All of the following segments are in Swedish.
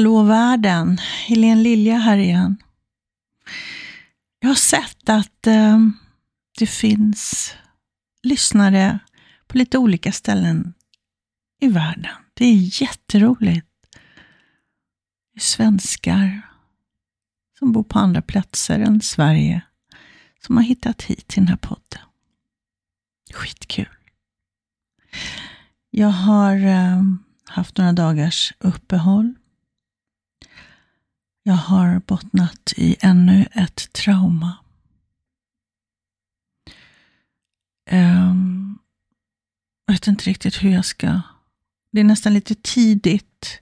Hallå världen, Helene Lilja här igen. Jag har sett att eh, det finns lyssnare på lite olika ställen i världen. Det är jätteroligt. Det är svenskar som bor på andra platser än Sverige som har hittat hit till den här podden. Skitkul. Jag har eh, haft några dagars uppehåll. Jag har bottnat i ännu ett trauma. Um, jag vet inte riktigt hur jag ska... Det är nästan lite tidigt.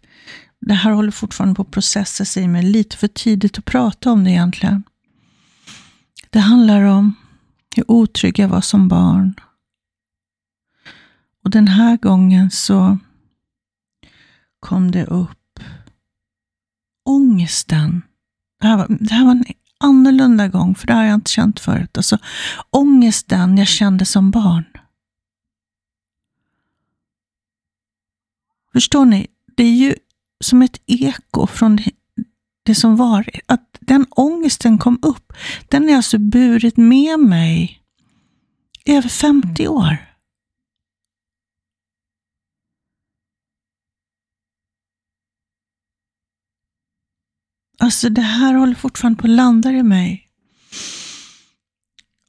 Det här håller fortfarande på att processa sig, men lite för tidigt att prata om det egentligen. Det handlar om hur otrygg jag var som barn. Och den här gången så kom det upp ångesten. Det här, var, det här var en annorlunda gång, för det har jag inte känt förut. Alltså ångesten jag kände som barn. Förstår ni? Det är ju som ett eko från det, det som varit. Att den ångesten kom upp, den har jag alltså burit med mig i över 50 år. Alltså det här håller fortfarande på att landa i mig.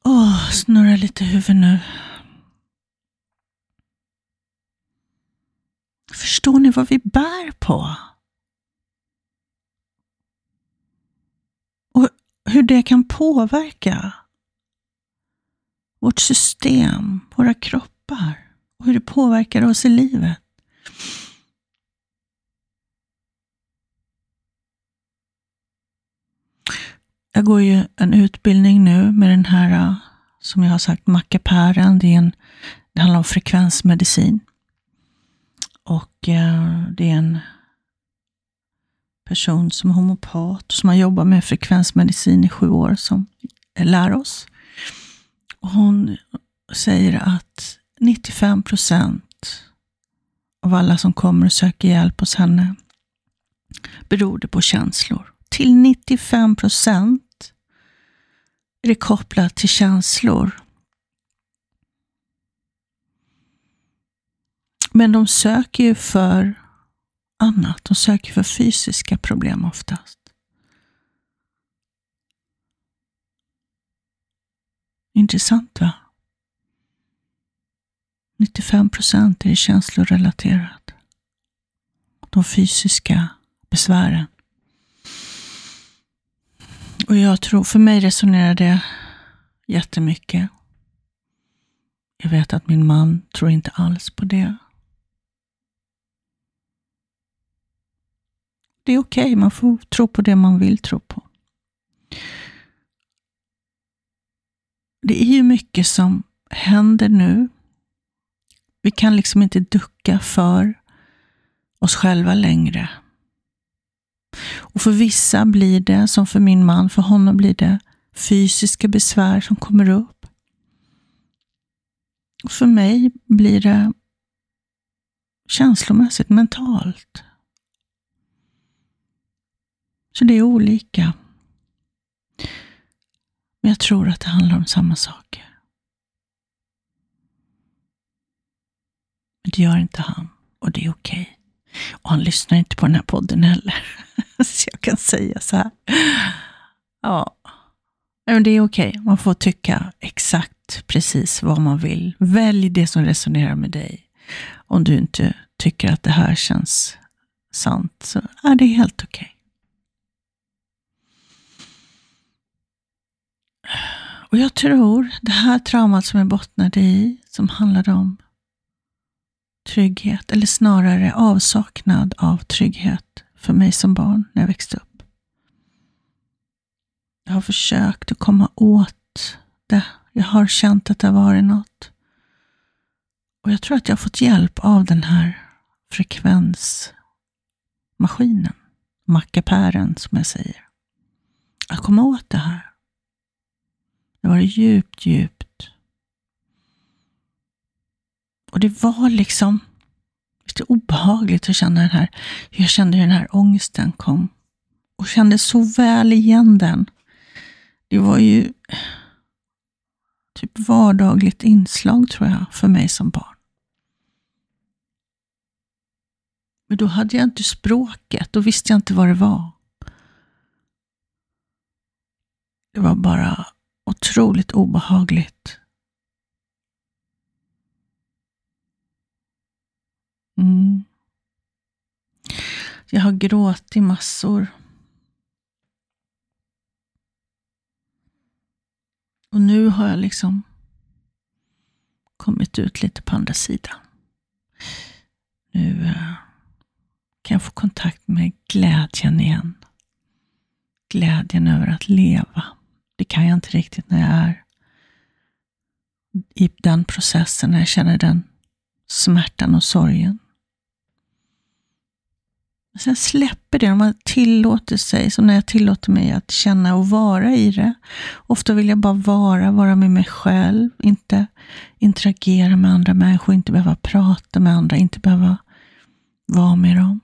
Åh, snurra lite huvud nu. Förstår ni vad vi bär på? Och hur det kan påverka vårt system, våra kroppar och hur det påverkar oss i livet. Jag går ju en utbildning nu med den här, äh, som jag har sagt, mackapären. Det, är en, det handlar om frekvensmedicin. Och äh, det är en person som är homopat, som har jobbat med frekvensmedicin i sju år, som lär oss. Och hon säger att 95 procent av alla som kommer och söker hjälp hos henne beror det på känslor. Till 95 procent är det kopplat till känslor. Men de söker ju för annat. De söker för fysiska problem oftast. Intressant va? 95 procent är känslorelaterat. De fysiska besvären. Och jag tror, för mig resonerar det jättemycket. Jag vet att min man tror inte alls på det. Det är okej, okay. man får tro på det man vill tro på. Det är ju mycket som händer nu. Vi kan liksom inte ducka för oss själva längre. Och för vissa blir det, som för min man, för honom blir det fysiska besvär som kommer upp. Och för mig blir det känslomässigt, mentalt. Så det är olika. Men jag tror att det handlar om samma saker. Men det gör inte han och det är okej. Okay. Och han lyssnar inte på den här podden heller. så jag kan säga så här. Ja, men det är okej. Okay. Man får tycka exakt precis vad man vill. Välj det som resonerar med dig. Om du inte tycker att det här känns sant så är det helt okej. Okay. Och jag tror det här traumat som jag bottnade i, som handlade om trygghet, eller snarare avsaknad av trygghet för mig som barn när jag växte upp. Jag har försökt att komma åt det. Jag har känt att det har varit något. Och jag tror att jag har fått hjälp av den här frekvensmaskinen, mackapären som jag säger. Att komma åt det här. Det var djupt, djupt. Och det var liksom, lite obehagligt att känna den här, jag kände hur den här ångesten kom. Och kände så väl igen den. Det var ju typ vardagligt inslag tror jag för mig som barn. Men då hade jag inte språket, då visste jag inte vad det var. Det var bara otroligt obehagligt. Mm. Jag har gråtit massor. Och nu har jag liksom kommit ut lite på andra sidan. Nu eh, kan jag få kontakt med glädjen igen. Glädjen över att leva. Det kan jag inte riktigt när jag är i den processen, när jag känner den smärtan och sorgen. Sen släpper det, om man tillåter sig, som när jag tillåter mig att känna och vara i det. Ofta vill jag bara vara, vara med mig själv, inte interagera med andra människor, inte behöva prata med andra, inte behöva vara med dem.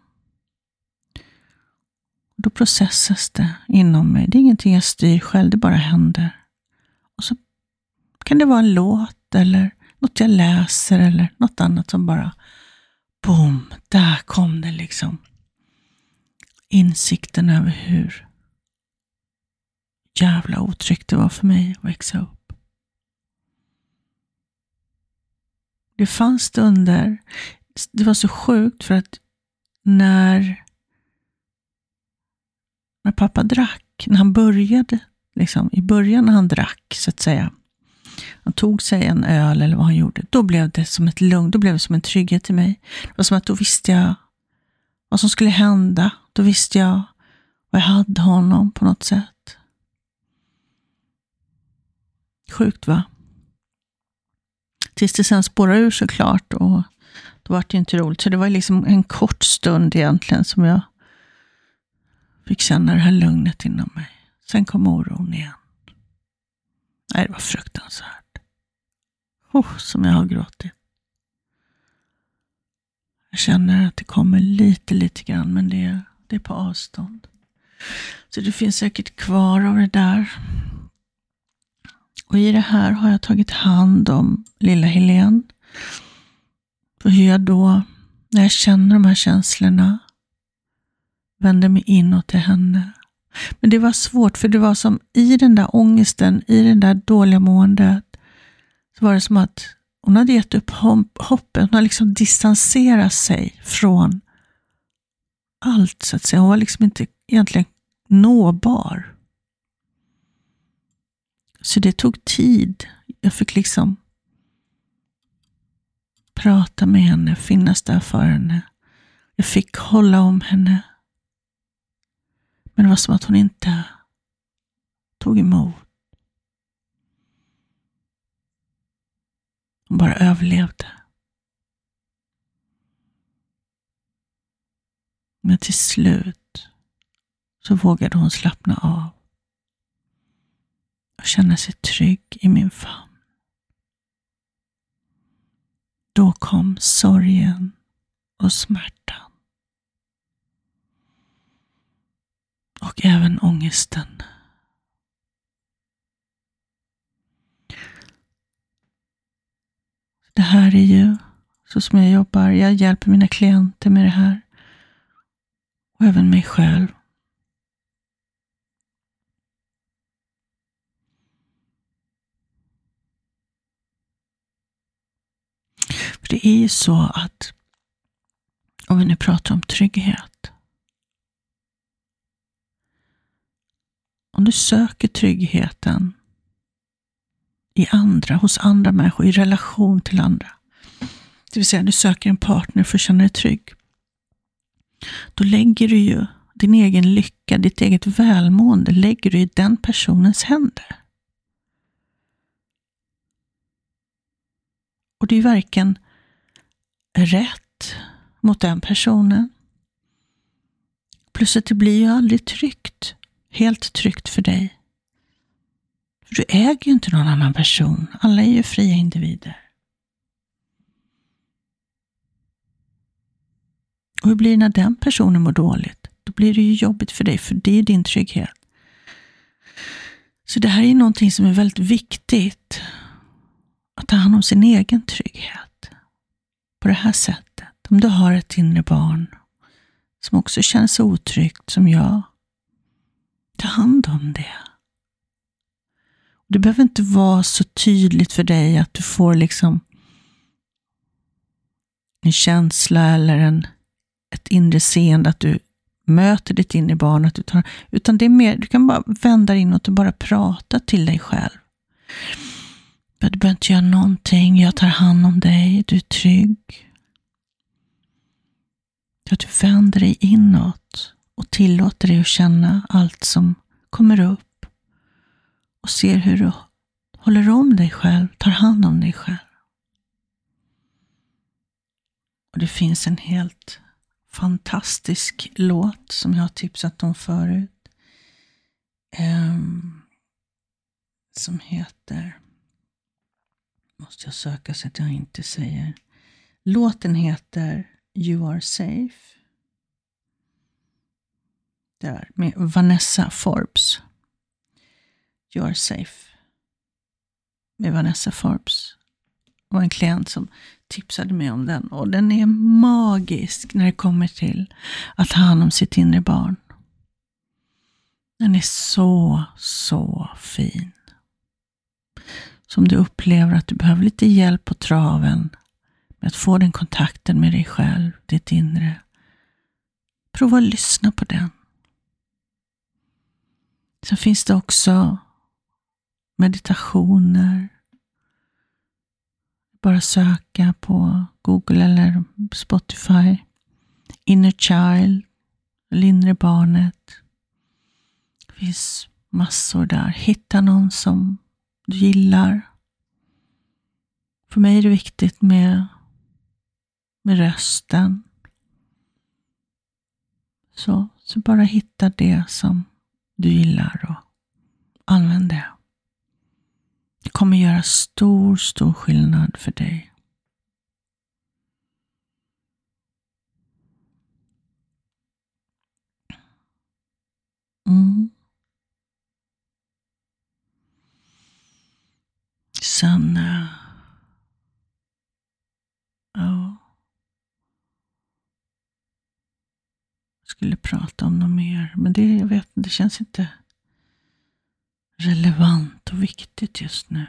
Då processas det inom mig. Det är ingenting jag styr själv, det bara händer. Och så kan det vara en låt eller något jag läser eller något annat som bara, boom, där kom det liksom insikten över hur jävla otryggt det var för mig att växa upp. Det fanns stunder, det var så sjukt för att när, när pappa drack, när han började, liksom, i början när han drack så att säga, han tog sig en öl eller vad han gjorde, då blev det som ett lugn, då blev det som en trygghet i mig. Det var som att då visste jag vad som skulle hända. Då visste jag var jag hade honom på något sätt. Sjukt va? Tills det sen spårade ur såklart och då var det inte roligt. Så det var liksom en kort stund egentligen som jag fick känna det här lugnet inom mig. Sen kom oron igen. Nej, det var fruktansvärt. Oh, som jag har gråtit. Jag känner att det kommer lite, lite grann, men det, det är på avstånd. Så det finns säkert kvar av det där. Och i det här har jag tagit hand om lilla Helen. För hur jag då, när jag känner de här känslorna, vänder mig inåt till henne. Men det var svårt, för det var som i den där ångesten, i det där dåliga måendet, så var det som att hon hade gett upp hoppet. Hon hade liksom distanserat sig från allt, så att säga. Hon var liksom inte egentligen nåbar. Så det tog tid. Jag fick liksom prata med henne, finnas där för henne. Jag fick hålla om henne. Men det var som att hon inte tog emot. Hon bara överlevde. Men till slut så vågade hon slappna av och känna sig trygg i min famn. Då kom sorgen och smärtan. Och även ångesten. Det här är ju så som jag jobbar. Jag hjälper mina klienter med det här. Och även mig själv. För det är ju så att, om vi nu pratar om trygghet. Om du söker tryggheten i andra, hos andra människor, i relation till andra. Det vill säga, du söker en partner för att känna dig trygg. Då lägger du ju din egen lycka, ditt eget välmående, lägger du i den personens händer. Och det är varken rätt mot den personen, plus att det blir ju aldrig tryggt, helt tryggt för dig. För du äger ju inte någon annan person. Alla är ju fria individer. Och hur blir det när den personen mår dåligt? Då blir det ju jobbigt för dig, för det är din trygghet. Så det här är någonting som är väldigt viktigt. Att ta hand om sin egen trygghet. På det här sättet. Om du har ett inre barn som också känner sig otryggt som jag. Ta hand om det. Det behöver inte vara så tydligt för dig att du får liksom en känsla eller en, ett inre seende att du möter ditt inre barn. Att du tar, utan det är mer, du kan bara vända dig inåt och bara prata till dig själv. Du behöver inte göra någonting, jag tar hand om dig, du är trygg. Att du vänder dig inåt och tillåter dig att känna allt som kommer upp och ser hur du håller om dig själv, tar hand om dig själv. Och Det finns en helt fantastisk låt som jag har tipsat om förut. Um, som heter, måste jag söka så att jag inte säger. Låten heter You are safe. Där, med Vanessa Forbes. You are safe. Med Vanessa Forbes. Det var en klient som tipsade mig om den och den är magisk när det kommer till att ta hand om sitt inre barn. Den är så, så fin. Så om du upplever att du behöver lite hjälp på traven med att få den kontakten med dig själv, ditt inre. Prova att lyssna på den. Sen finns det också meditationer. Bara söka på Google eller Spotify. Inner Child, eller inre barnet. Det finns massor där. Hitta någon som du gillar. För mig är det viktigt med med rösten. Så, så bara hitta det som du gillar och använd det. Det kommer göra stor, stor skillnad för dig. Mm. Sen, Ja. Jag skulle prata om något mer. Men det, jag vet det känns inte relevant och viktigt just nu.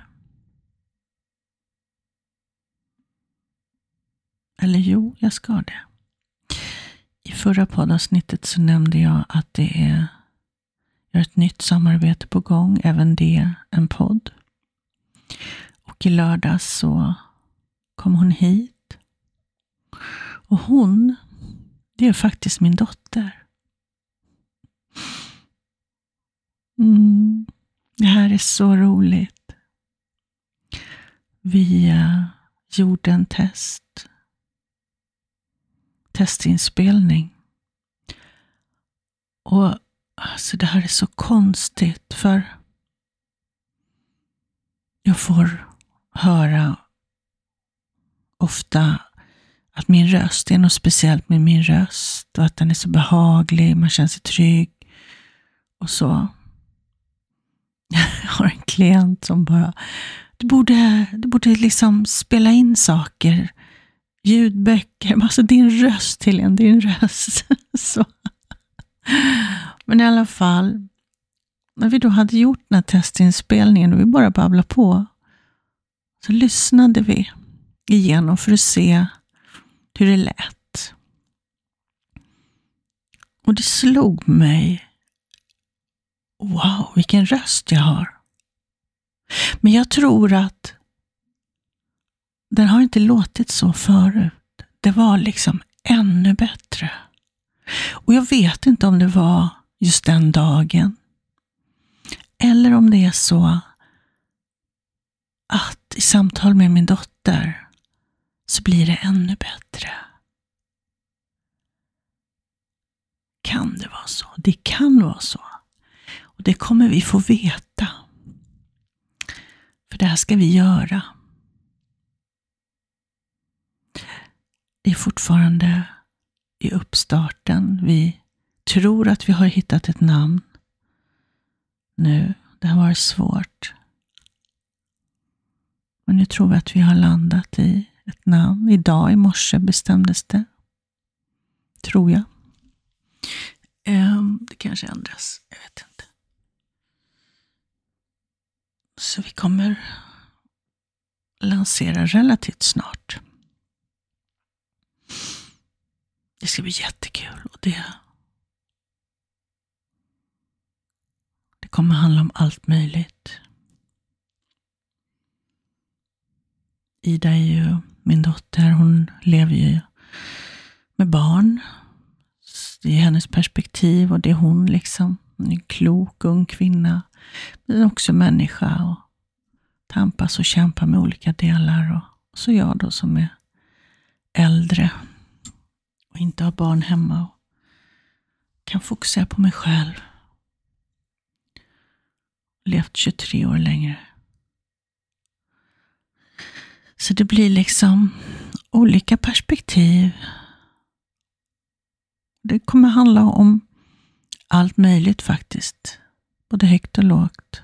Eller jo, jag ska det. I förra poddavsnittet så nämnde jag att det är jag har ett nytt samarbete på gång, även det en podd. Och i lördags så kom hon hit. Och hon det är faktiskt min dotter. Mm. Det här är så roligt. Vi eh, gjorde en test. Testinspelning. Och alltså det här är så konstigt för jag får höra ofta att min röst, det är något speciellt med min röst och att den är så behaglig, man känner sig trygg och så. Jag har en klient som bara, du borde, du borde liksom spela in saker, ljudböcker, alltså din röst Helene, din röst. så. Men i alla fall, när vi då hade gjort den här testinspelningen och vi bara babblade på, så lyssnade vi igenom för att se hur det lät. Och det slog mig. Wow, vilken röst jag har. Men jag tror att den har inte låtit så förut. Det var liksom ännu bättre. Och jag vet inte om det var just den dagen. Eller om det är så att i samtal med min dotter så blir det ännu bättre. Kan det vara så? Det kan vara så. Det kommer vi få veta. För det här ska vi göra. Det är fortfarande i uppstarten. Vi tror att vi har hittat ett namn nu. Det har varit svårt. Men nu tror vi att vi har landat i ett namn. Idag i morse bestämdes det. Tror jag. Ehm, det kanske ändras. Jag vet inte. Så vi kommer lansera relativt snart. Det ska bli jättekul. Och det, det kommer handla om allt möjligt. Ida är ju min dotter. Hon lever ju med barn. Det är hennes perspektiv och det är hon liksom. Hon är en klok ung kvinna. Men också människa och tampas och kämpar med olika delar. Och så jag då som är äldre och inte har barn hemma och kan fokusera på mig själv. Levt 23 år längre. Så det blir liksom olika perspektiv. Det kommer handla om allt möjligt faktiskt. Både högt och lågt.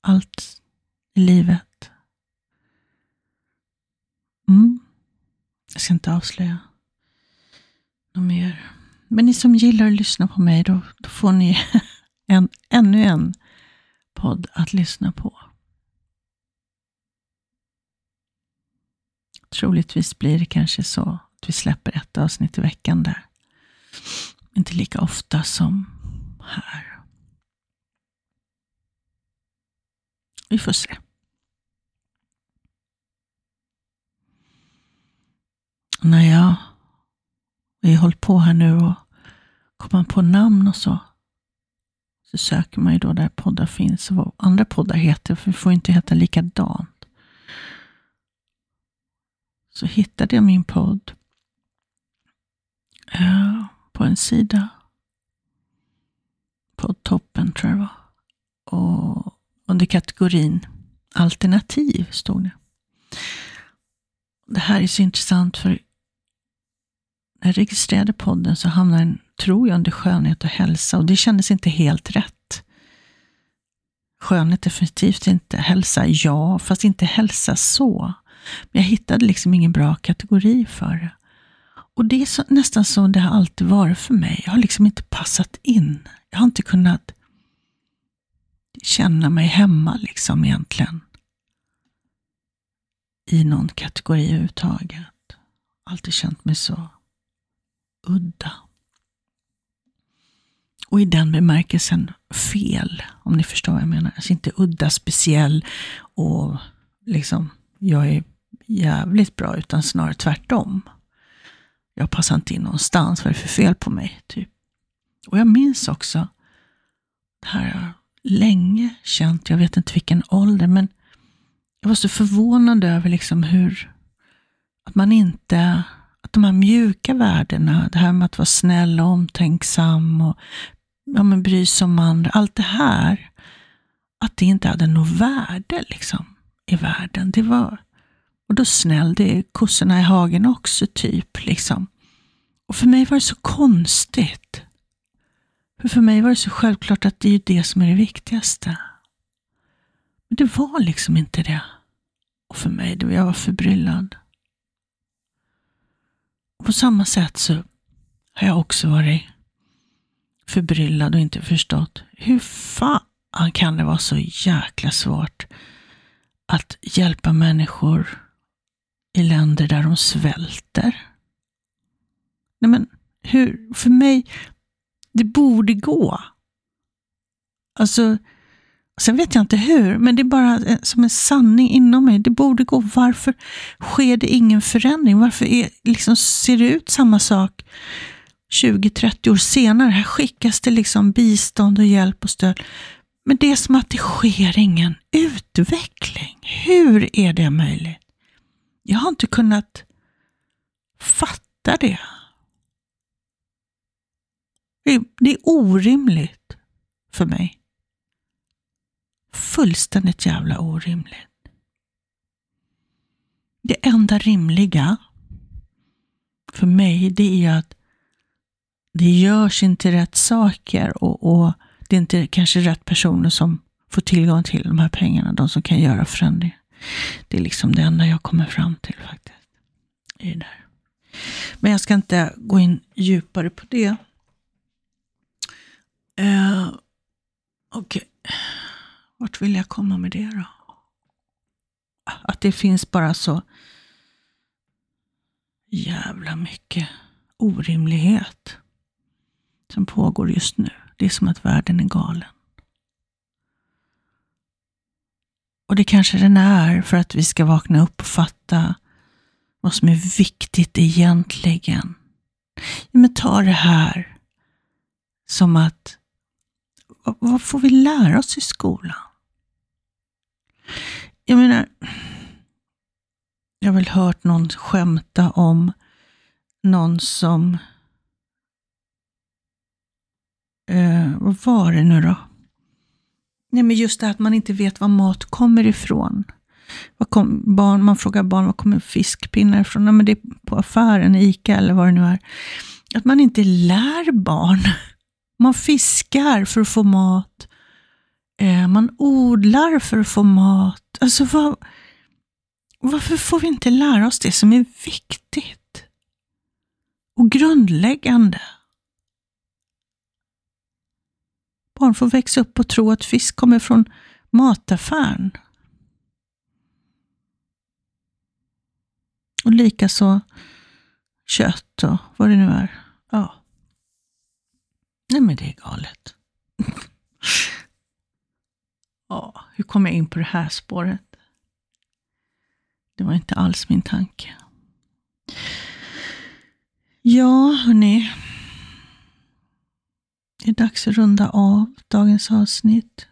Allt i livet. Mm. Jag ska inte avslöja något mer. Men ni som gillar att lyssna på mig, då, då får ni en, ännu en podd att lyssna på. Troligtvis blir det kanske så att vi släpper ett avsnitt i veckan där. Inte lika ofta som här. Vi får se. När jag vi har hållit på här nu och kommer på namn och så, så söker man ju då där poddar finns och vad andra poddar heter, för vi får inte heta likadant. Så hittade jag min podd uh, på en sida. Poddtoppen tror jag det var. Och under kategorin alternativ stod det. Det här är så intressant för när jag registrerade podden så hamnade den, tror jag, under skönhet och hälsa och det kändes inte helt rätt. Skönhet definitivt inte, hälsa ja, fast inte hälsa så. Men jag hittade liksom ingen bra kategori för det. Och det är så, nästan så det har alltid varit för mig. Jag har liksom inte passat in. Jag har inte kunnat känna mig hemma liksom egentligen. I någon kategori överhuvudtaget. Alltid känt mig så udda. Och i den bemärkelsen fel, om ni förstår vad jag menar. Alltså inte udda, speciell och liksom, jag är jävligt bra, utan snarare tvärtom. Jag passar inte in någonstans, vad är det för fel på mig? Typ. Och jag minns också, det här har jag länge känt, jag vet inte vilken ålder, men jag var så förvånad över liksom hur, att man inte att de här mjuka värdena, det här med att vara snäll och omtänksam och ja, men bry sig om andra, allt det här, att det inte hade något värde liksom, i världen. Det var, och då snäll, det är kossorna i hagen också, typ. liksom. Och för mig var det så konstigt. För för mig var det så självklart att det är det som är det viktigaste. Men det var liksom inte det. Och för mig, då jag var förbryllad. Och på samma sätt så har jag också varit förbryllad och inte förstått hur fan kan det vara så jäkla svårt att hjälpa människor i länder där de svälter? Nej men, hur? För mig, det borde gå. Alltså, Sen vet jag inte hur, men det är bara som en sanning inom mig. Det borde gå. Varför sker det ingen förändring? Varför är, liksom, ser det ut samma sak 20-30 år senare? Här skickas det liksom bistånd och hjälp och stöd. Men det är som att det sker ingen utveckling. Hur är det möjligt? Jag har inte kunnat fatta det. Det är orimligt för mig fullständigt jävla orimligt. Det enda rimliga för mig, det är ju att det görs inte rätt saker och, och det är inte kanske rätt personer som får tillgång till de här pengarna, de som kan göra förändringar. Det är liksom det enda jag kommer fram till faktiskt. I det där. Men jag ska inte gå in djupare på det. Uh, Okej, okay. vart vill jag komma med det då? Att det finns bara så jävla mycket orimlighet som pågår just nu. Det är som att världen är galen. Och det kanske den är för att vi ska vakna upp och fatta vad som är viktigt egentligen. Men ta det här som att, vad får vi lära oss i skolan? Jag menar, jag har väl hört någon skämta om någon som, eh, vad var det nu då? Nej, men just det att man inte vet var mat kommer ifrån. Kom, barn, man frågar barn, var kommer fiskpinnar ifrån? Nej, men det är på affären, Ica eller vad det nu är. Att man inte lär barn. Man fiskar för att få mat. Eh, man odlar för att få mat. Alltså, vad, varför får vi inte lära oss det som är viktigt och grundläggande? Barn får växa upp och tro att fisk kommer från mataffären. Och likaså kött och vad det nu är. Ja. Nej men det är galet. ja, hur kom jag in på det här spåret? Det var inte alls min tanke. Ja, hörni. Det är dags att runda av dagens avsnitt.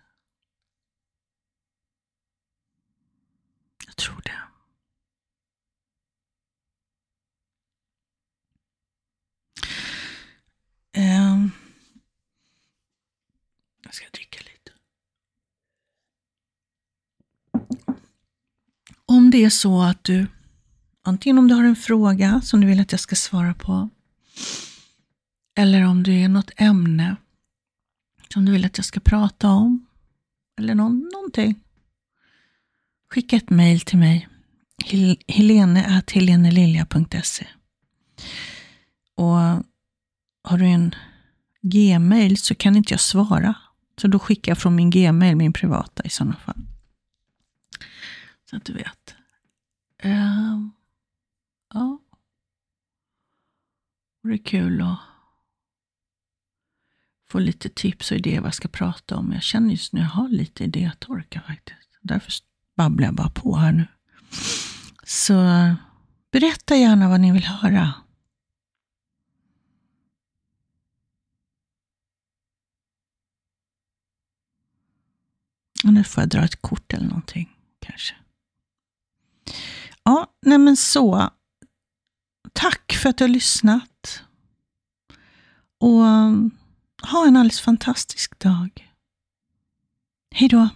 Jag tror det. Um, jag ska dricka lite. Om det är så att du, antingen om du har en fråga som du vill att jag ska svara på, eller om det är något ämne som du vill att jag ska prata om. Eller någon, någonting. Skicka ett mejl till mig. helene.helenelilja.se Och har du en gmail så kan inte jag svara. Så då skickar jag från min gmail, min privata i sådana fall. Så att du vet. Uh, ja. Det är kul att få lite tips och idéer vad jag ska prata om. Jag känner just nu att jag har lite idétorka faktiskt. Därför babblar jag bara på här nu. Så berätta gärna vad ni vill höra. Och nu får jag dra ett kort eller någonting kanske. Ja, nej men så. Tack för att du har lyssnat. Och ha en alldeles fantastisk dag. Hej då!